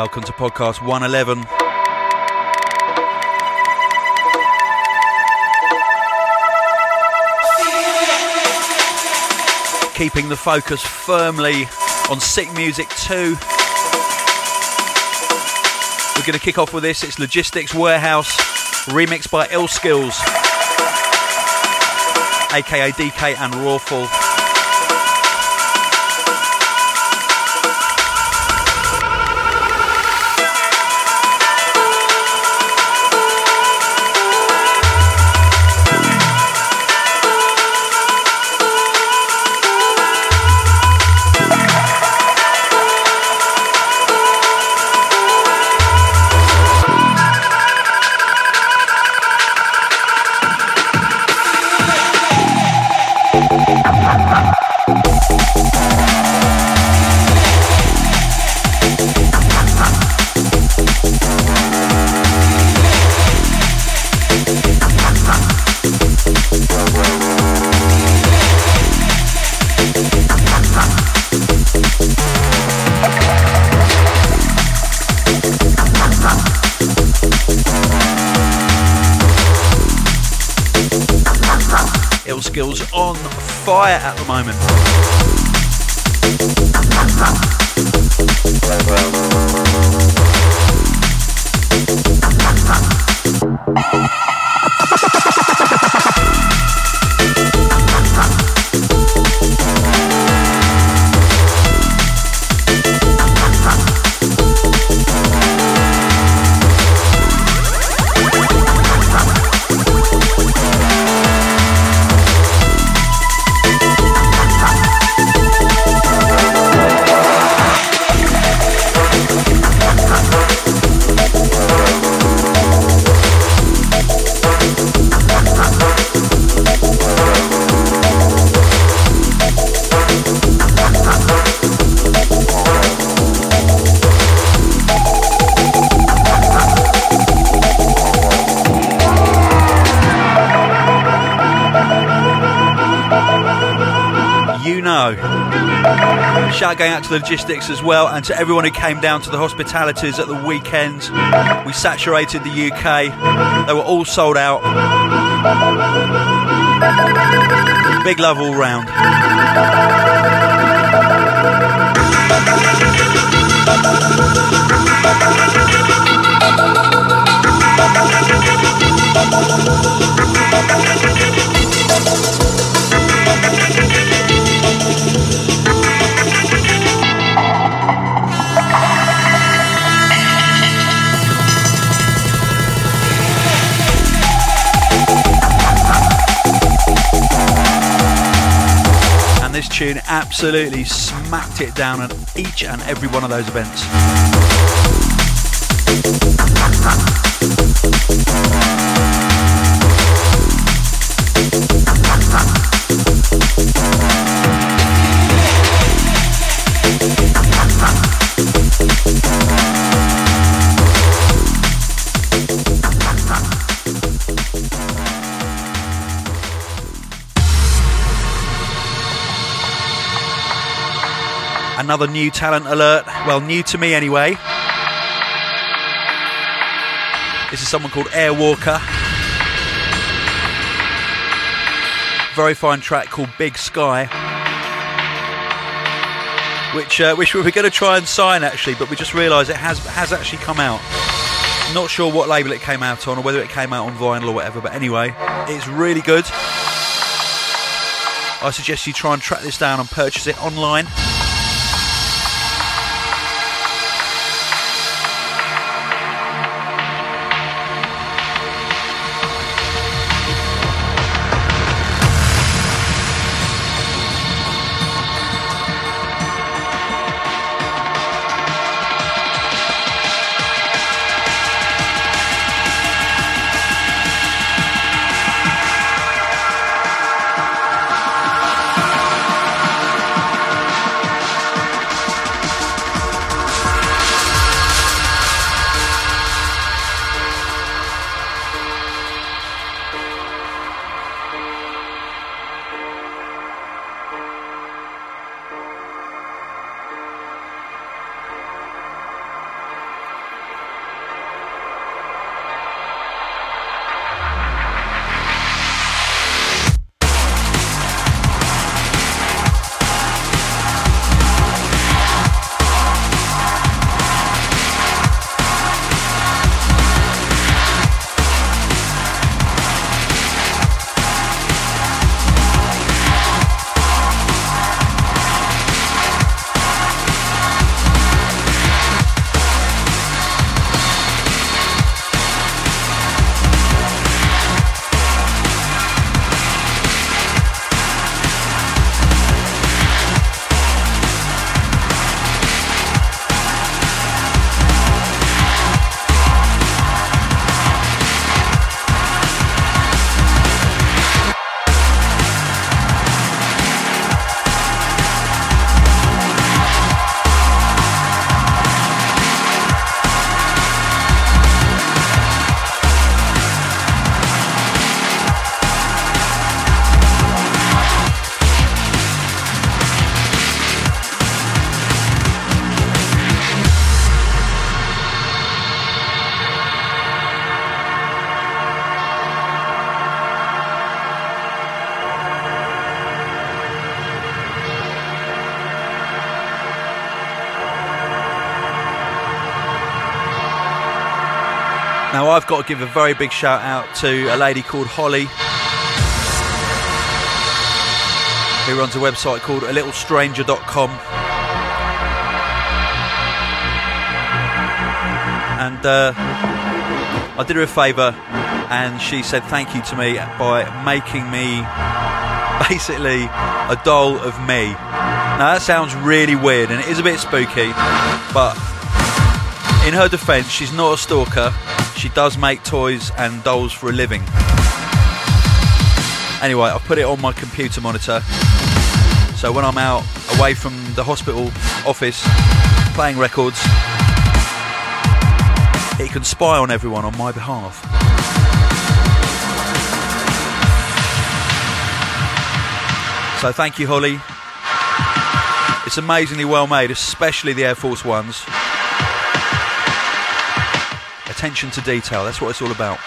welcome to podcast 111. Keeping the focus firmly on Sick Music 2. We're going to kick off with this. It's Logistics Warehouse, remixed by Ill Skills, aka DK and Rawful. Fire at the moment. You know. Shout going out to the logistics as well and to everyone who came down to the hospitalities at the weekend. We saturated the UK. They were all sold out. Big love all round. Tune absolutely smacked it down at each and every one of those events. Another new talent alert. Well, new to me anyway. This is someone called Airwalker. Very fine track called Big Sky. Which, uh, which we were going to try and sign actually, but we just realised it has has actually come out. Not sure what label it came out on or whether it came out on vinyl or whatever, but anyway, it's really good. I suggest you try and track this down and purchase it online. Now, I've got to give a very big shout out to a lady called Holly, who runs a website called a littlestranger.com. And uh, I did her a favour, and she said thank you to me by making me basically a doll of me. Now, that sounds really weird and it is a bit spooky, but in her defence, she's not a stalker she does make toys and dolls for a living. Anyway, I've put it on my computer monitor. So when I'm out away from the hospital office playing records, it can spy on everyone on my behalf. So thank you, Holly. It's amazingly well made, especially the Air Force Ones attention to detail. That's what it's all about.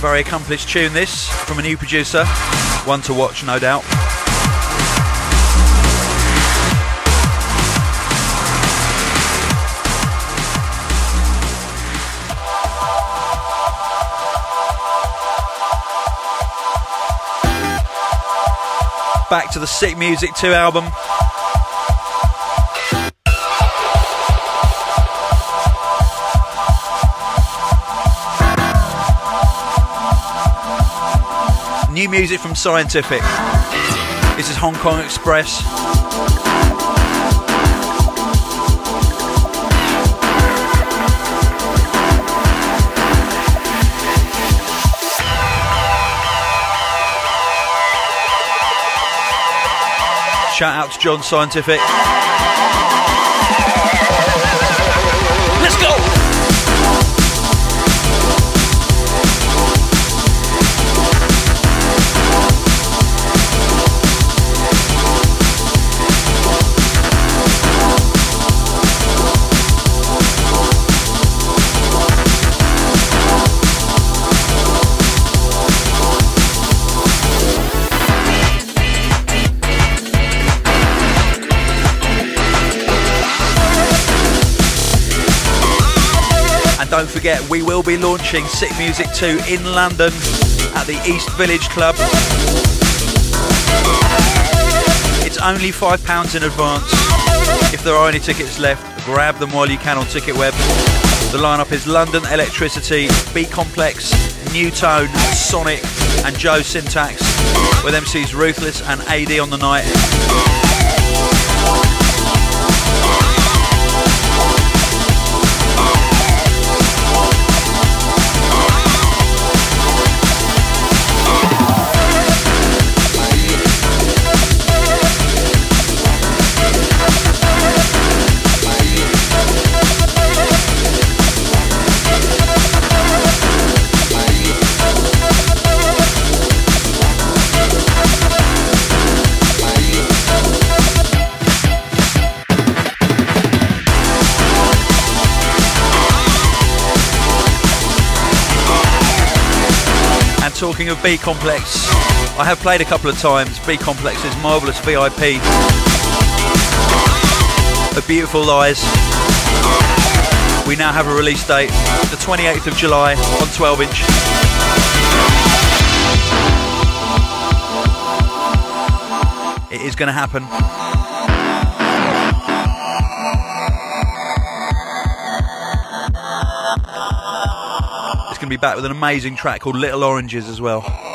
Very accomplished tune, this from a new producer. One to watch, no doubt. Back to the Sick Music 2 album. New music from Scientific. This is Hong Kong Express. Shout out to John Scientific. Don't forget, we will be launching Sick Music 2 in London at the East Village Club. It's only £5 in advance. If there are any tickets left, grab them while you can on Ticketweb. The lineup is London Electricity, B Complex, Nu:Tone, Sonic, and Joe Syntax, with MCs Ruthless and AD on the night. Talking of B Complex, I have played a couple of times. B Complex's marvellous VIP. A Beautiful Lies. We now have a release date, the 28th of July on 12 inch. It is going to happen. To be back with an amazing track called Little Oranges as well.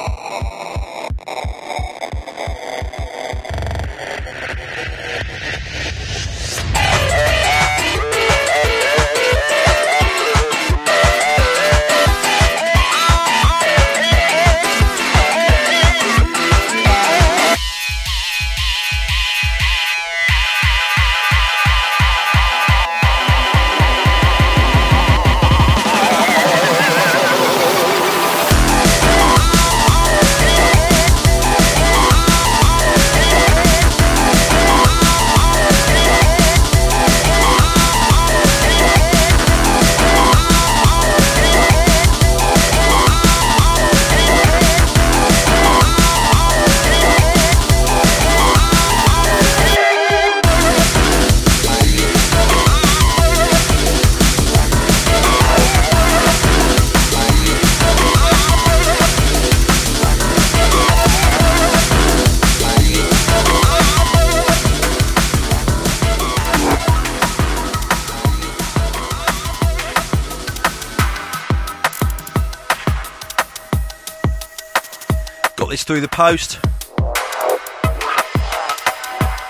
Through the post.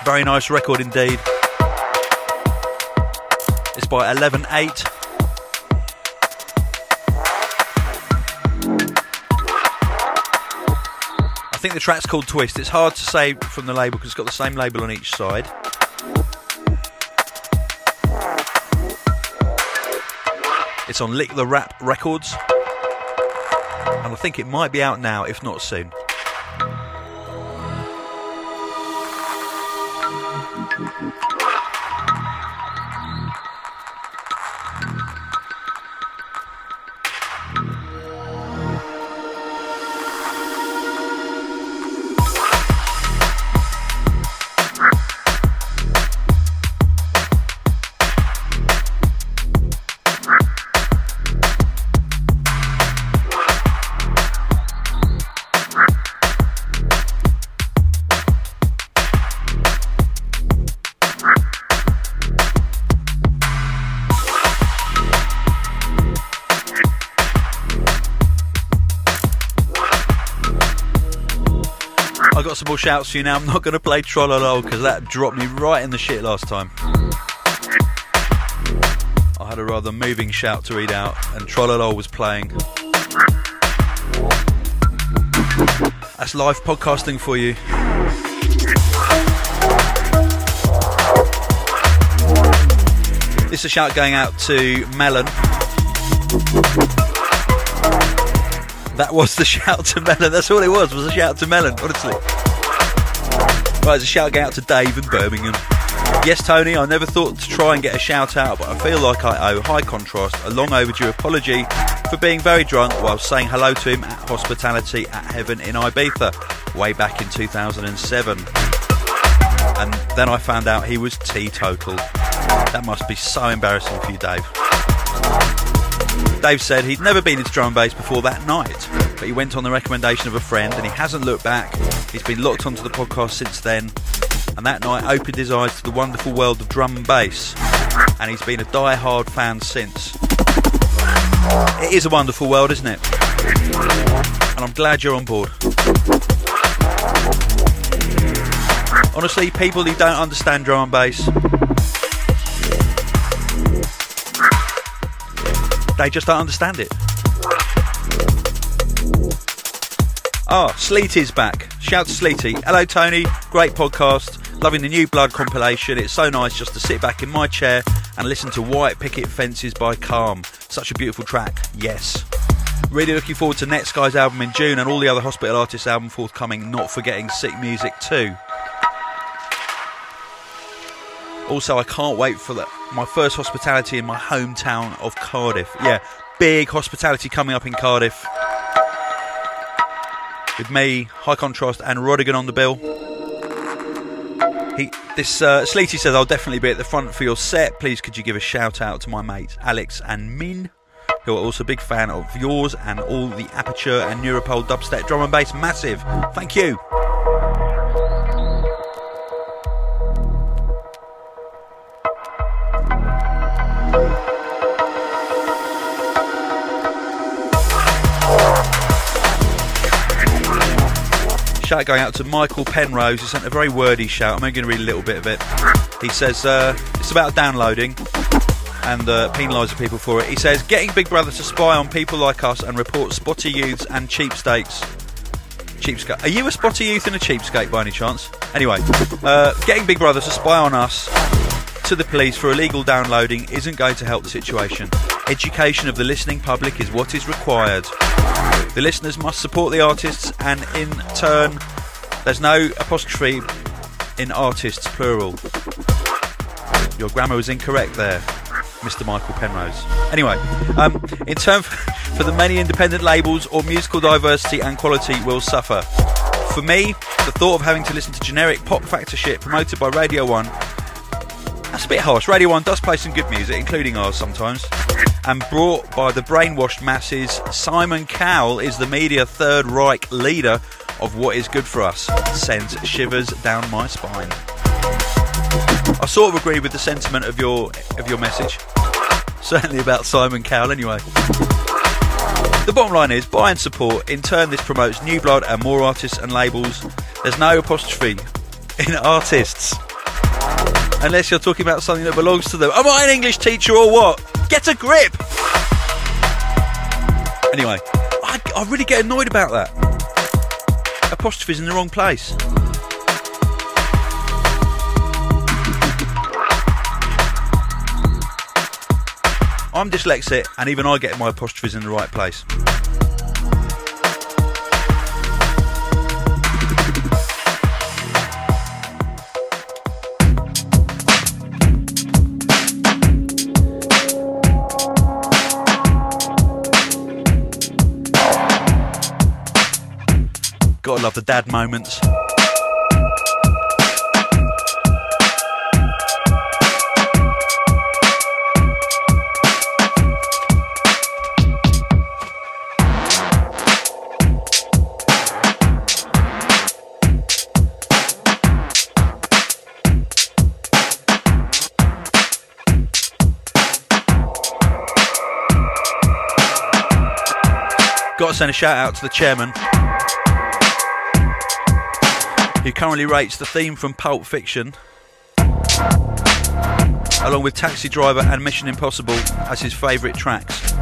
Very nice record indeed. It's by 11.8. I think the track's called Twist. It's hard to say from the label because it's got the same label on each side. It's on Lick the Rap Records. And I think it might be out now, if not soon. Some more shouts to you now. I'm not going to play Trollolol because that dropped me right in the shit last time. I had a rather moving shout to read out, and Trollolol was playing. That's live podcasting for you. This is a shout going out to Melon. That was the shout to Melon. That's all it was. Was a shout to Melon. Honestly. Right, a shout out to Dave in Birmingham. Yes, Tony, I never thought to try and get a shout out, but I feel like I owe High Contrast a long overdue apology for being very drunk while saying hello to him at Hospitality at Heaven in Ibiza way back in 2007. And then I found out he was teetotal. That must be so embarrassing for you, Dave. Dave said he'd never been into drum and bass before that night, but he went on the recommendation of a friend and he hasn't looked back. He's been locked onto the podcast since then, and that night opened his eyes to the wonderful world of drum and bass, and he's been a die-hard fan since. It is a wonderful world, isn't it? And I'm glad you're on board. Honestly, people who don't understand drum and bass They just don't understand it. Ah, oh, Sleety's back. Shout to Sleety. Hello, Tony. Great podcast. Loving the new Blood compilation. It's so nice just to sit back in my chair and listen to White Picket Fences by Calm. Such a beautiful track. Yes. Really looking forward to Netsky's album in June and all the other Hospital Artists album forthcoming, not forgetting Sick Music too. Also, I can't wait for my first hospitality in my hometown of Cardiff. Yeah, big hospitality coming up in Cardiff. With me, High Contrast, and Rodigan on the bill. He, this uh, Sleety says I'll definitely be at the front for your set. Please, could you give a shout out to my mates Alex and Min, who are also a big fan of yours and all the Aperture and Neuropole dubstep drum and bass. Massive, thank you. Shout going out to Michael Penrose, who sent a very wordy shout. I'm only going to read a little bit of it. He says uh, it's about downloading and uh, penalising people for it. He says getting Big Brother to spy on people like us and report spotty youths and cheapskates. Cheapskate. Are you a spotty youth and a cheapskate by any chance? Anyway, uh, getting Big Brother to spy on us to the police for illegal downloading isn't going to help the situation. Education of the listening public is what is required. The listeners must support the artists, and in turn, there's no apostrophe in artists plural. Your grammar was incorrect there, Mr. Michael Penrose. Anyway, um, in turn for the many independent labels, or musical diversity and quality will suffer. For me, the thought of having to listen to generic pop factor shit promoted by Radio 1 that's a bit harsh. Radio 1 does play some good music, including ours sometimes. And brought by the brainwashed masses, Simon Cowell is the media Third Reich leader of what is good for us. Sends shivers down my spine. I sort of agree with the sentiment of your of your message. Certainly about Simon Cowell, anyway. The bottom line is buy and support. In turn, this promotes new blood and more artists and labels. There's no apostrophe in artists. Unless you're talking about something that belongs to them. Am I an English teacher or what? Get a grip! Anyway, I, I really get annoyed about that. Apostrophes in the wrong place. I'm dyslexic, and even I get my apostrophes in the right place. Love the dad moments. Got to send a shout out to the chairman who currently rates the theme from Pulp Fiction along with Taxi Driver and Mission Impossible as his favourite tracks.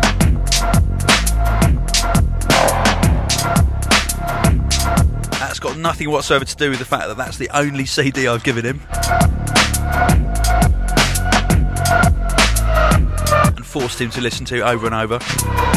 That's got nothing whatsoever to do with the fact that that's the only CD I've given him. And forced him to listen to over and over.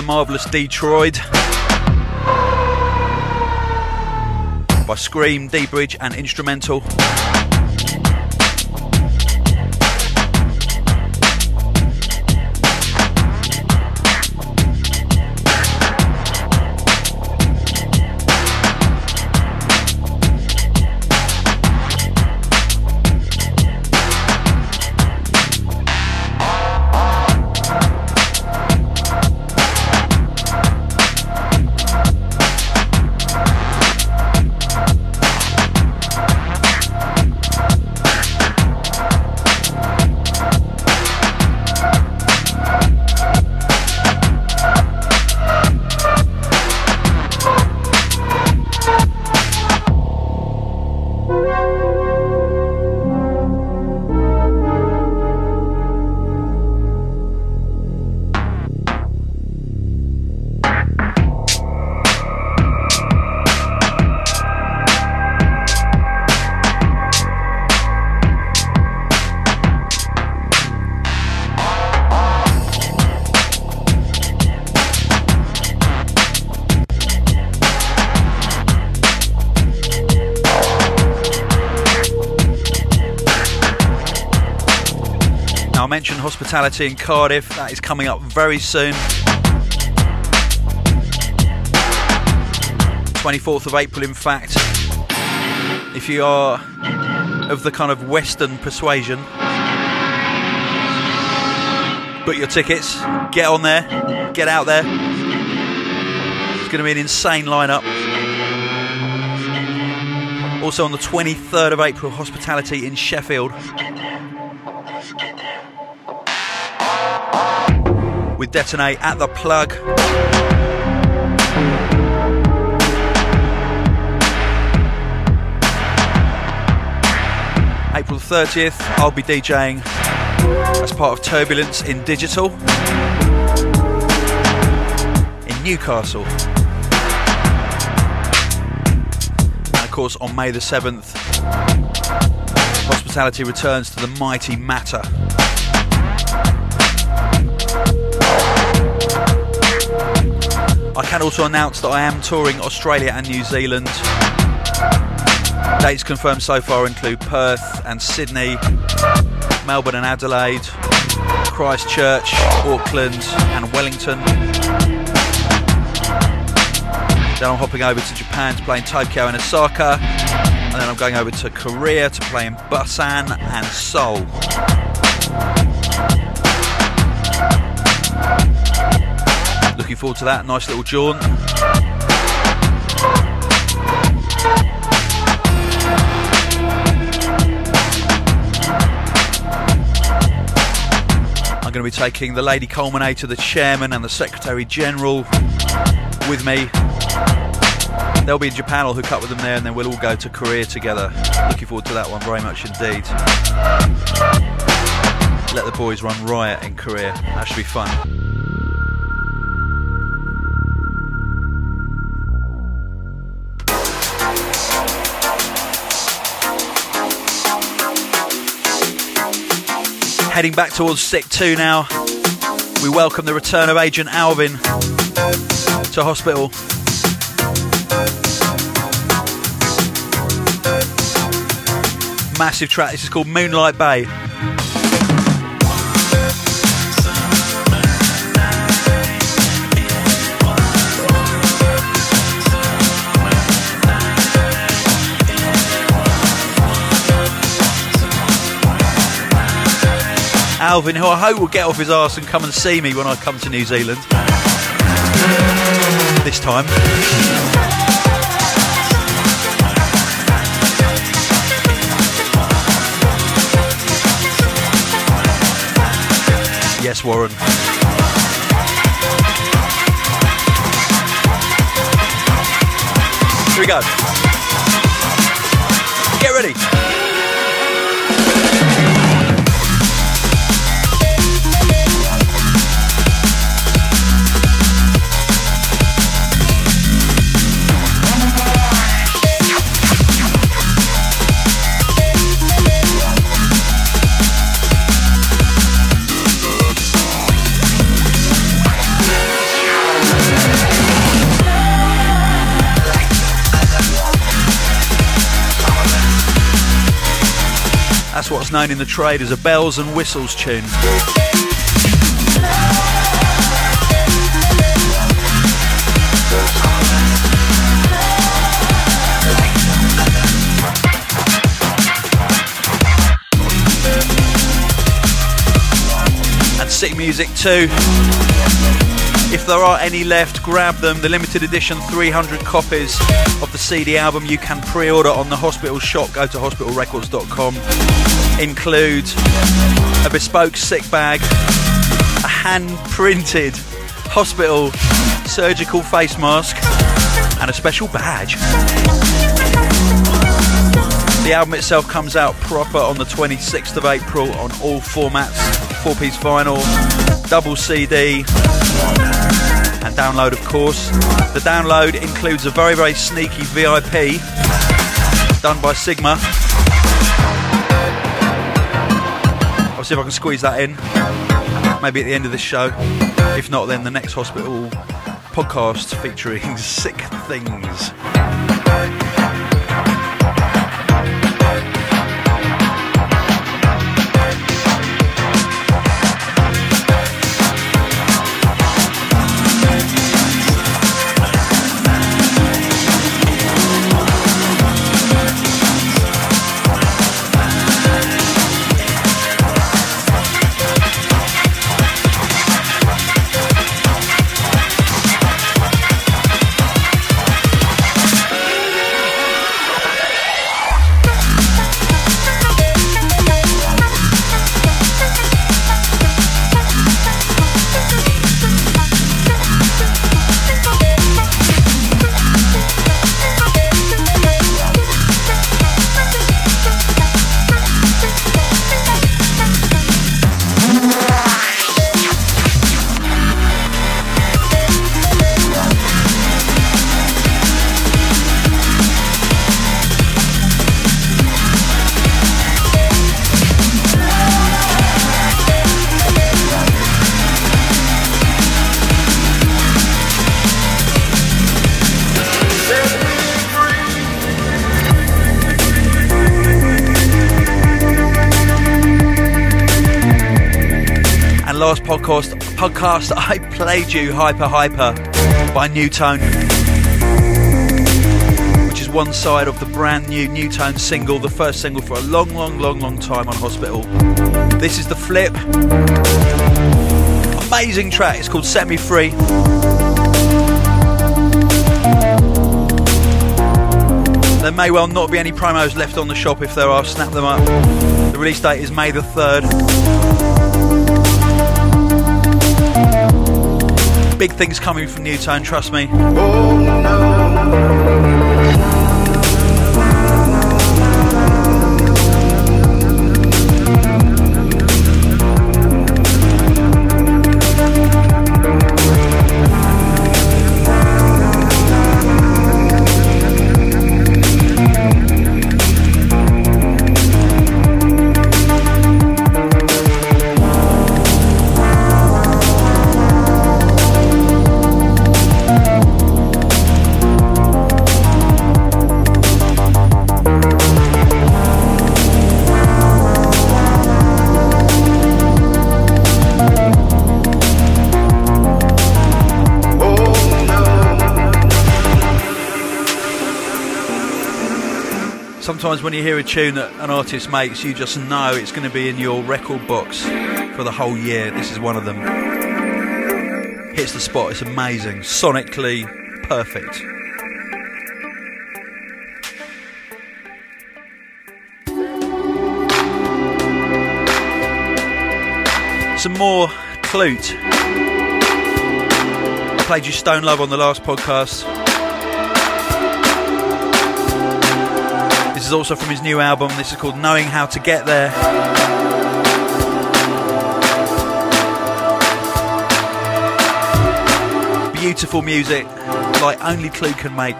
The marvellous Detroit by Skream, D Bridge, and Instra:mental. Hospitality in Cardiff, that is coming up very soon. 24th of April, in fact. If you are of the kind of Western persuasion, book your tickets, get on there, get out there. It's going to be an insane lineup. Also on the 23rd of April, hospitality in Sheffield. With Detonate at the plug. April 30th, I'll be DJing as part of Turbulence in Digital in Newcastle. And of course, on May the 7th, hospitality returns to the mighty Matter. I can also announce that I am touring Australia and New Zealand. Dates confirmed so far include Perth and Sydney, Melbourne and Adelaide, Christchurch, Auckland and Wellington. Then I'm hopping over to Japan to play in Tokyo and Osaka. And then I'm going over to Korea to play in Busan and Seoul. Forward to that. Nice little jaunt. I'm going to be taking the Lady Culminator, the Chairman, and the Secretary General with me. They'll be in Japan, I'll hook up with them there, and then we'll all go to Korea together. Looking forward to that one very much indeed. Let the boys run riot in Korea. That should be fun. Heading back towards Sick 2 now. We welcome the return of Agent Alvin to hospital. Massive track. This is called Moonlight Bay. Alvin, who I hope will get off his arse and come and see me when I come to New Zealand. This time. Yes, Warren. Here we go. Get ready. What's known in the trade as a bells and whistles tune. And sick music too. If there are any left, grab them. The limited edition 300 copies of the CD album you can pre order on the hospital shop. Go to hospitalrecords.com. Include a bespoke sick bag, a hand printed hospital surgical face mask, and a special badge. The album itself comes out proper on the 26th of April on all formats four piece vinyl, double CD, and download, of course. The download includes a very, very sneaky VIP done by Sigma. See if I can squeeze that in. Maybe at the end of this show. If not, then the next hospital podcast featuring sick things. podcast, podcast I played you Hyper Hyper by Nu:Tone, which is one side of the brand new Nu:Tone single, the first single for a long, long, long, long time on Hospital. This is the flip. Amazing track. It's called Set Me Free. There may well not be any promos left on the shop if there are, snap them up. The release date is May the 3rd. Big things coming from Nu:Tone, trust me. Oh, no. Sometimes when you hear a tune that an artist makes, you just know it's going to be in your record box for the whole year. This is one of them. Hits the spot, it's amazing. Sonically perfect. Some more Klute. I played you Stone Love on the last podcast. Is also from his new album. This is called Knowing How to Get There. Beautiful music, like only Klute can make.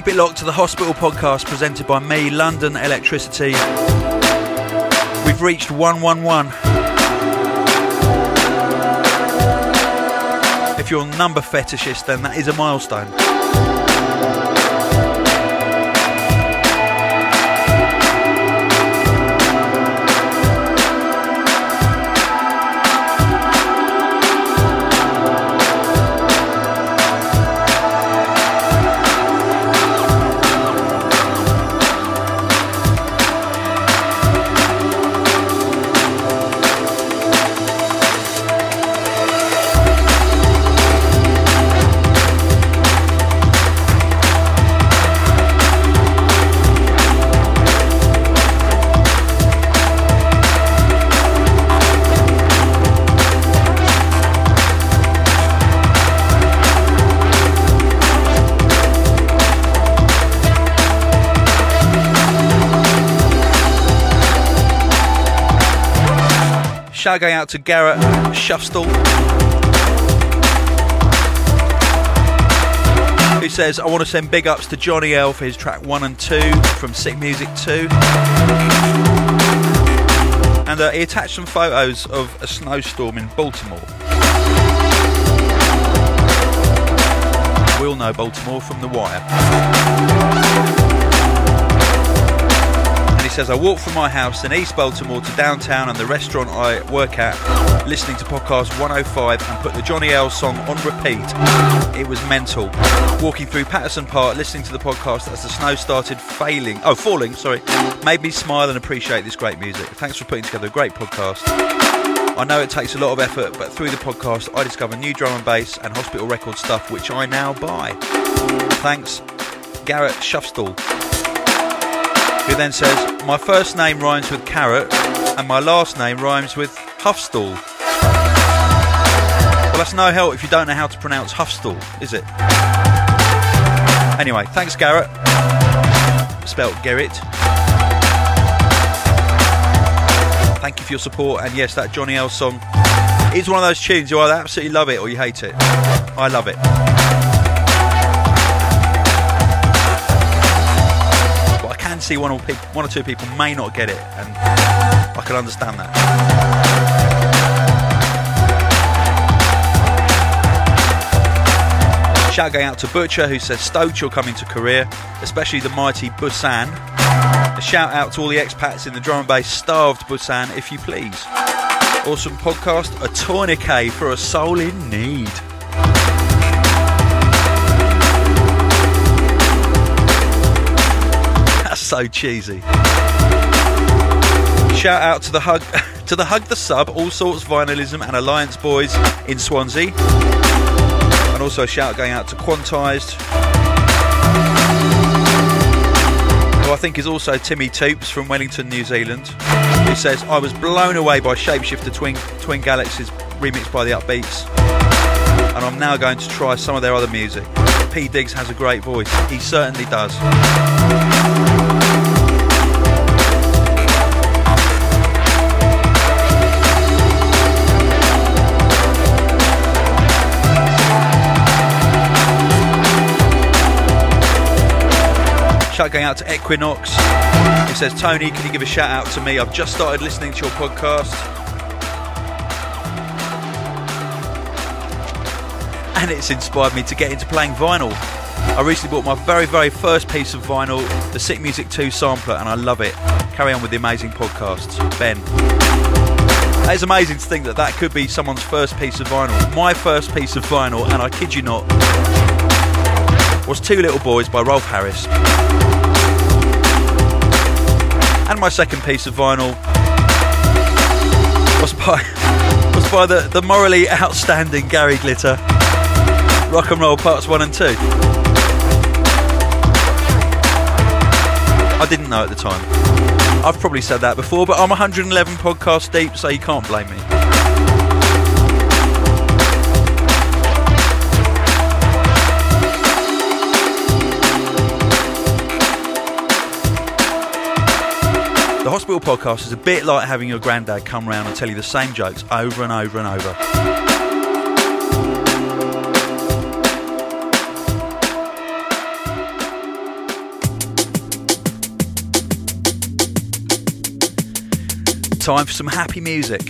Keep it locked to the Hospital podcast presented by me, London Electricity. We've reached 111. If you're a number fetishist, then that is a milestone. Shout out to Garrett Shuffstall. Who says, I want to send big ups to Johnny L for his track 1 and 2 from Sick Music 2. And uh, he attached some photos of a snowstorm in Baltimore. We all know Baltimore from The Wire says, I walk from my house in East Baltimore to downtown and the restaurant I work at, listening to podcast 105 and put the Johnny L song on repeat. It was mental. Walking through Patterson Park, listening to the podcast as the snow started failing, oh, falling, sorry, made me smile and appreciate this great music. Thanks for putting together a great podcast. I know it takes a lot of effort, but through the podcast, I discover new drum and bass and hospital record stuff, which I now buy. Thanks, Garrett Shuffstall who then says, My first name rhymes with carrot and my last name rhymes with Huffstall. Well, that's no help if you don't know how to pronounce Huffstall, is it? Anyway, thanks, Garrett. Spelt Gerrit. Thank you for your support, and yes, that Johnny L song is one of those tunes you either absolutely love it or you hate it. I love it. See one or, pe- one or two people may not get it, and I can understand that. Shout going out to Butcher who says stoked you're coming to Korea, especially the mighty Busan. A shout out to all the expats in the drum and bass starved Busan, if you please. Awesome podcast, a tourniquet for a soul in need. So cheesy. Shout out to the hug to the hug the sub, all sorts vinylism and alliance boys in Swansea. And also a shout going out to Quantized. Who I think is also Timmy Toops from Wellington, New Zealand, who says, I was blown away by Shapeshifter Twin, Twin Galaxies remixed by the Upbeats. And I'm now going to try some of their other music. P Digsss has a great voice. He certainly does. Shout going out to Equinox. He says, Tony, can you give a shout out to me? I've just started listening to your podcast. And it's inspired me to get into playing vinyl. I recently bought my very, very first piece of vinyl, the Sick Music 2 sampler, and I love it. Carry on with the amazing podcasts. Ben. It's amazing to think that that could be someone's first piece of vinyl. My first piece of vinyl, and I kid you not, was Two Little Boys by Rolf Harris. And my second piece of vinyl was by was by the, the morally outstanding Gary Glitter. Rock and Roll Parts 1 and 2. I didn't know at the time. I've probably said that before, but I'm 111 podcasts deep, so you can't blame me. The Hospital Podcast is a bit like having your granddad come round and tell you the same jokes over and over and over. Time for some happy music.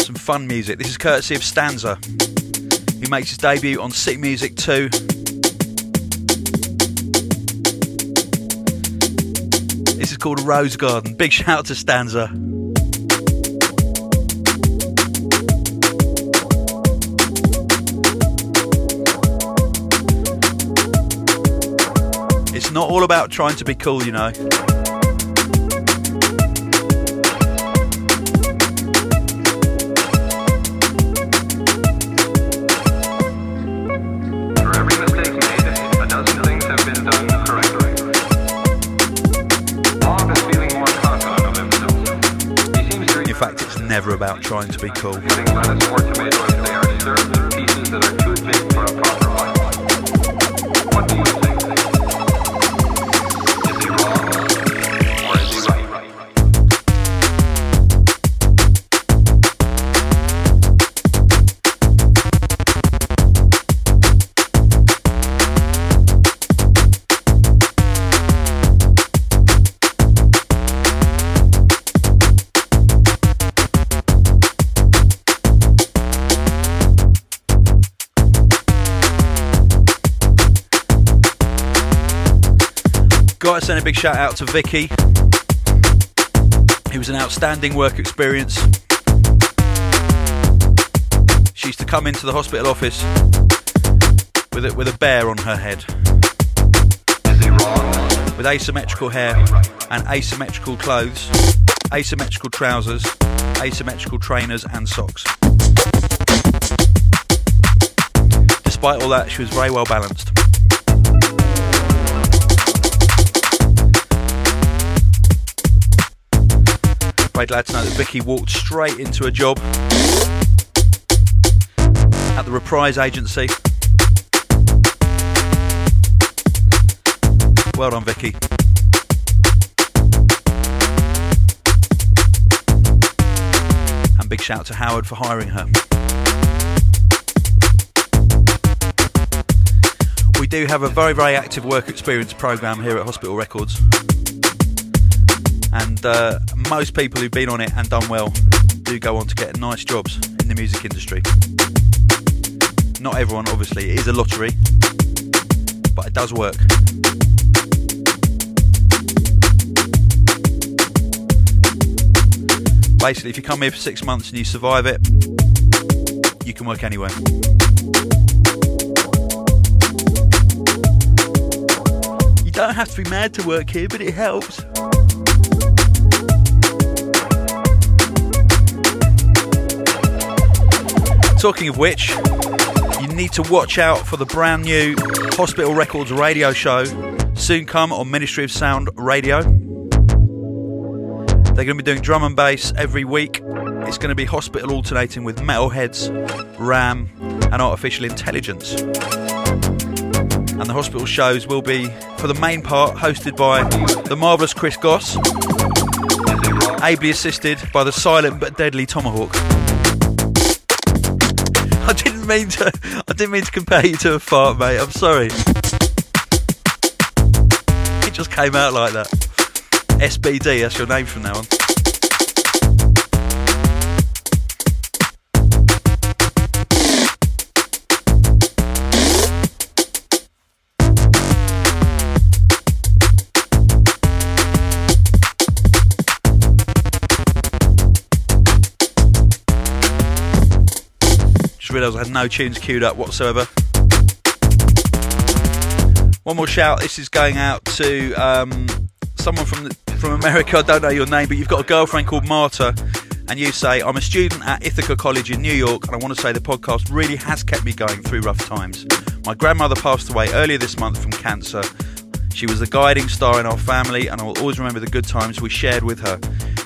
Some fun music. This is courtesy of Stanza, who makes his debut on Sick Music 2 is called Rose Garden. Big shout out to Stanza. It's not all about trying to be cool, you know. About trying to be cool. Send a big shout out to Vicky. It was an outstanding work experience. She used to come into the hospital office with a, with a bear on her head. With asymmetrical hair and asymmetrical clothes, asymmetrical trousers, asymmetrical trainers, and socks. Despite all that, she was very well balanced. Very glad to know that Vicky walked straight into a job at the Reprise Agency. Well done, Vicky. And big shout to Howard for hiring her. We do have a very, very active work experience program here at Hospital Records and uh, most people who've been on it and done well do go on to get nice jobs in the music industry. Not everyone, obviously, it is a lottery, but it does work. Basically, if you come here for six months and you survive it, you can work anywhere. You don't have to be mad to work here, but it helps. Talking of which, you need to watch out for the brand new Hospital Records radio show soon come on Ministry of Sound Radio. They're going to be doing drum and bass every week. It's going to be hospital alternating with Metalheadz, RAM, and artificial intelligence. And the hospital shows will be, for the main part, hosted by the marvellous Chris Goss, ably assisted by the silent but deadly Tomahawk. I didn't mean to. I didn't mean to compare you to a fart, mate. I'm sorry. It just came out like that. SBD. That's your name from now on. Realised I had no tunes queued up whatsoever. One more shout. This is going out to um, someone from the, from America. I don't know your name, but you've got a girlfriend called Marta, and you say, "I'm a student at Ithaca College in New York, and I want to say the podcast really has kept me going through rough times. My grandmother passed away earlier this month from cancer. She was the guiding star in our family, and I will always remember the good times we shared with her.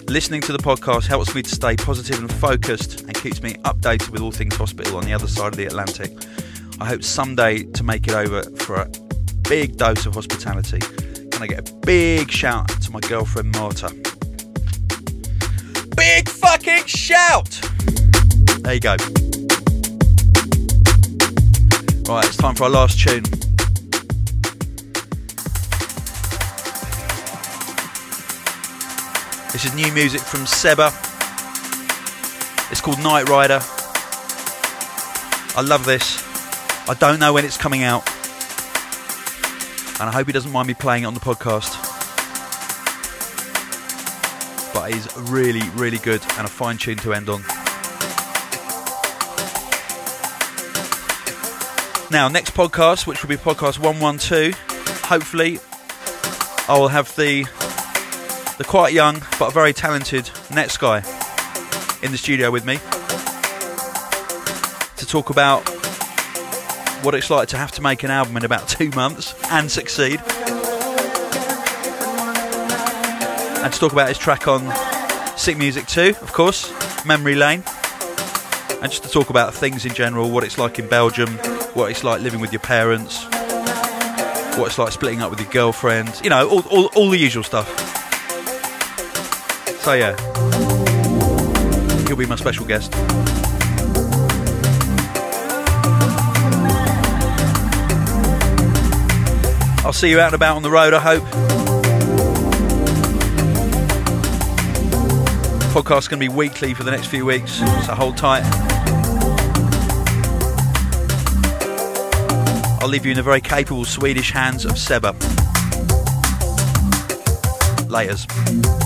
Listening to the podcast helps me to stay positive and focused and keeps me updated with all things hospital on the other side of the Atlantic. I hope someday to make it over for a big dose of hospitality. Can I get a big shout to my girlfriend Marta? Big fucking shout! There you go. Right, it's time for our last tune. This is new music from Seba. It's called Night Rider. I love this. I don't know when it's coming out. And I hope he doesn't mind me playing it on the podcast. But it is really, really good and a fine tune to end on. Now, next podcast, which will be podcast 112, hopefully I will have the the quite young but very talented Netsky in the studio with me to talk about what it's like to have to make an album in about two months and succeed. And to talk about his track on Sick Music 2, of course, Memory Lane. And just to talk about things in general, what it's like in Belgium, what it's like living with your parents, what it's like splitting up with your girlfriend, you know, all, all, all the usual stuff. So yeah, he'll be my special guest. I'll see you out and about on the road, I hope. Podcast's going to be weekly for the next few weeks, so hold tight. I'll leave you in the very capable Swedish hands of Seba. Laters.